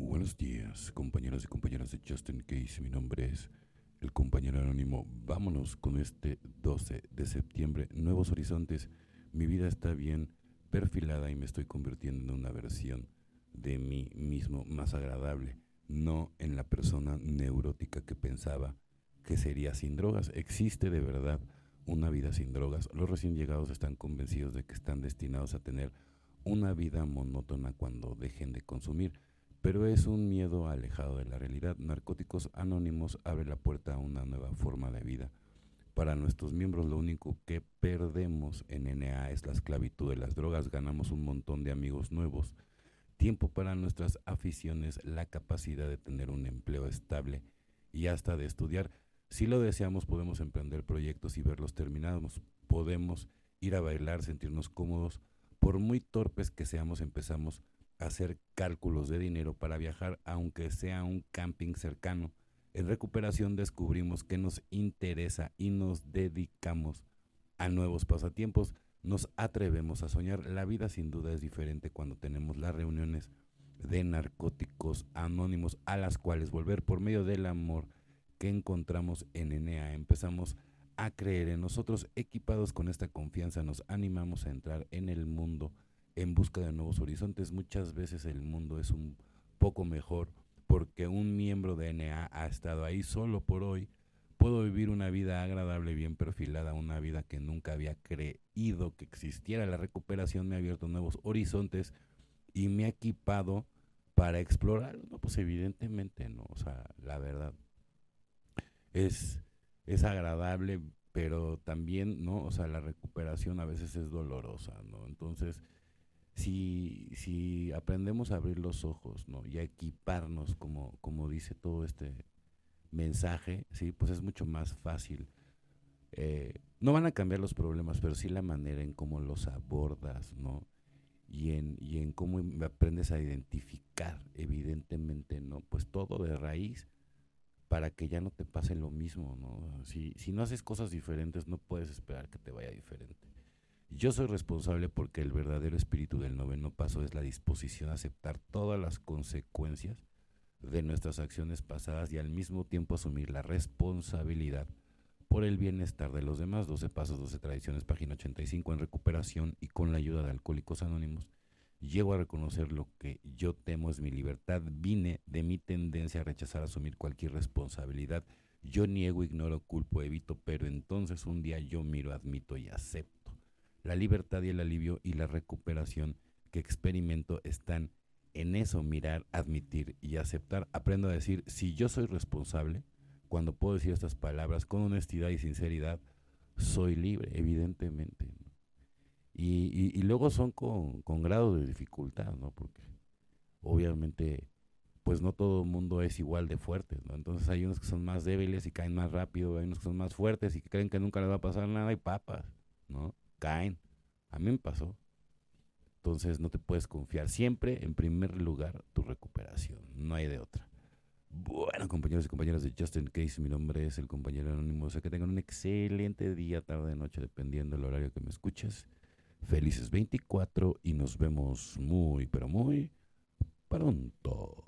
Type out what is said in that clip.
Buenos días, compañeros y compañeras de Justin Case. Mi nombre es el compañero anónimo. Vámonos con este 12 de septiembre. Nuevos horizontes. Mi vida está bien perfilada y me estoy convirtiendo en una versión de mí mismo más agradable, no en la persona neurótica que pensaba que sería sin drogas. Existe de verdad una vida sin drogas. Los recién llegados están convencidos de que están destinados a tener una vida monótona cuando dejen de consumir pero es un miedo alejado de la realidad. Narcóticos Anónimos abre la puerta a una nueva forma de vida. Para nuestros miembros lo único que perdemos en NA es la esclavitud de las drogas, ganamos un montón de amigos nuevos, tiempo para nuestras aficiones, la capacidad de tener un empleo estable y hasta de estudiar. Si lo deseamos podemos emprender proyectos y verlos terminados, podemos ir a bailar, sentirnos cómodos, por muy torpes que seamos empezamos hacer cálculos de dinero para viajar aunque sea un camping cercano. En recuperación descubrimos que nos interesa y nos dedicamos a nuevos pasatiempos. Nos atrevemos a soñar. La vida sin duda es diferente cuando tenemos las reuniones de narcóticos anónimos a las cuales volver por medio del amor que encontramos en Enea. Empezamos a creer en nosotros, equipados con esta confianza, nos animamos a entrar en el mundo en busca de nuevos horizontes. Muchas veces el mundo es un poco mejor porque un miembro de NA ha estado ahí solo por hoy. Puedo vivir una vida agradable, bien perfilada, una vida que nunca había creído que existiera. La recuperación me ha abierto nuevos horizontes y me ha equipado para explorar. No, pues evidentemente no, o sea, la verdad es, es agradable, pero también, ¿no? O sea, la recuperación a veces es dolorosa, ¿no? Entonces, si, si aprendemos a abrir los ojos ¿no? y a equiparnos, como, como dice todo este mensaje, ¿sí? pues es mucho más fácil. Eh, no van a cambiar los problemas, pero sí la manera en cómo los abordas, ¿no? Y en, y en cómo aprendes a identificar, evidentemente, ¿no? Pues todo de raíz para que ya no te pase lo mismo, ¿no? Si, si no haces cosas diferentes, no puedes esperar que te vaya diferente. Yo soy responsable porque el verdadero espíritu del noveno paso es la disposición a aceptar todas las consecuencias de nuestras acciones pasadas y al mismo tiempo asumir la responsabilidad por el bienestar de los demás. 12 pasos, 12 tradiciones, página 85 en recuperación y con la ayuda de Alcohólicos Anónimos. Llego a reconocer lo que yo temo es mi libertad. Vine de mi tendencia a rechazar asumir cualquier responsabilidad. Yo niego, ignoro, culpo, evito, pero entonces un día yo miro, admito y acepto la libertad y el alivio y la recuperación que experimento están en eso, mirar, admitir y aceptar. Aprendo a decir, si yo soy responsable, cuando puedo decir estas palabras con honestidad y sinceridad, soy libre, evidentemente. Y, luego son con, con grado de dificultad, ¿no? Porque obviamente, pues no todo el mundo es igual de fuerte, ¿no? Entonces hay unos que son más débiles y caen más rápido, hay unos que son más fuertes y creen que nunca les va a pasar nada y papas, ¿no? Caen. A mí me pasó. Entonces no te puedes confiar. Siempre, en primer lugar, tu recuperación. No hay de otra. Bueno, compañeros y compañeras de Justin Case, mi nombre es el compañero anónimo. O sea que tengan un excelente día, tarde, noche, dependiendo del horario que me escuches. Felices 24 y nos vemos muy, pero muy pronto.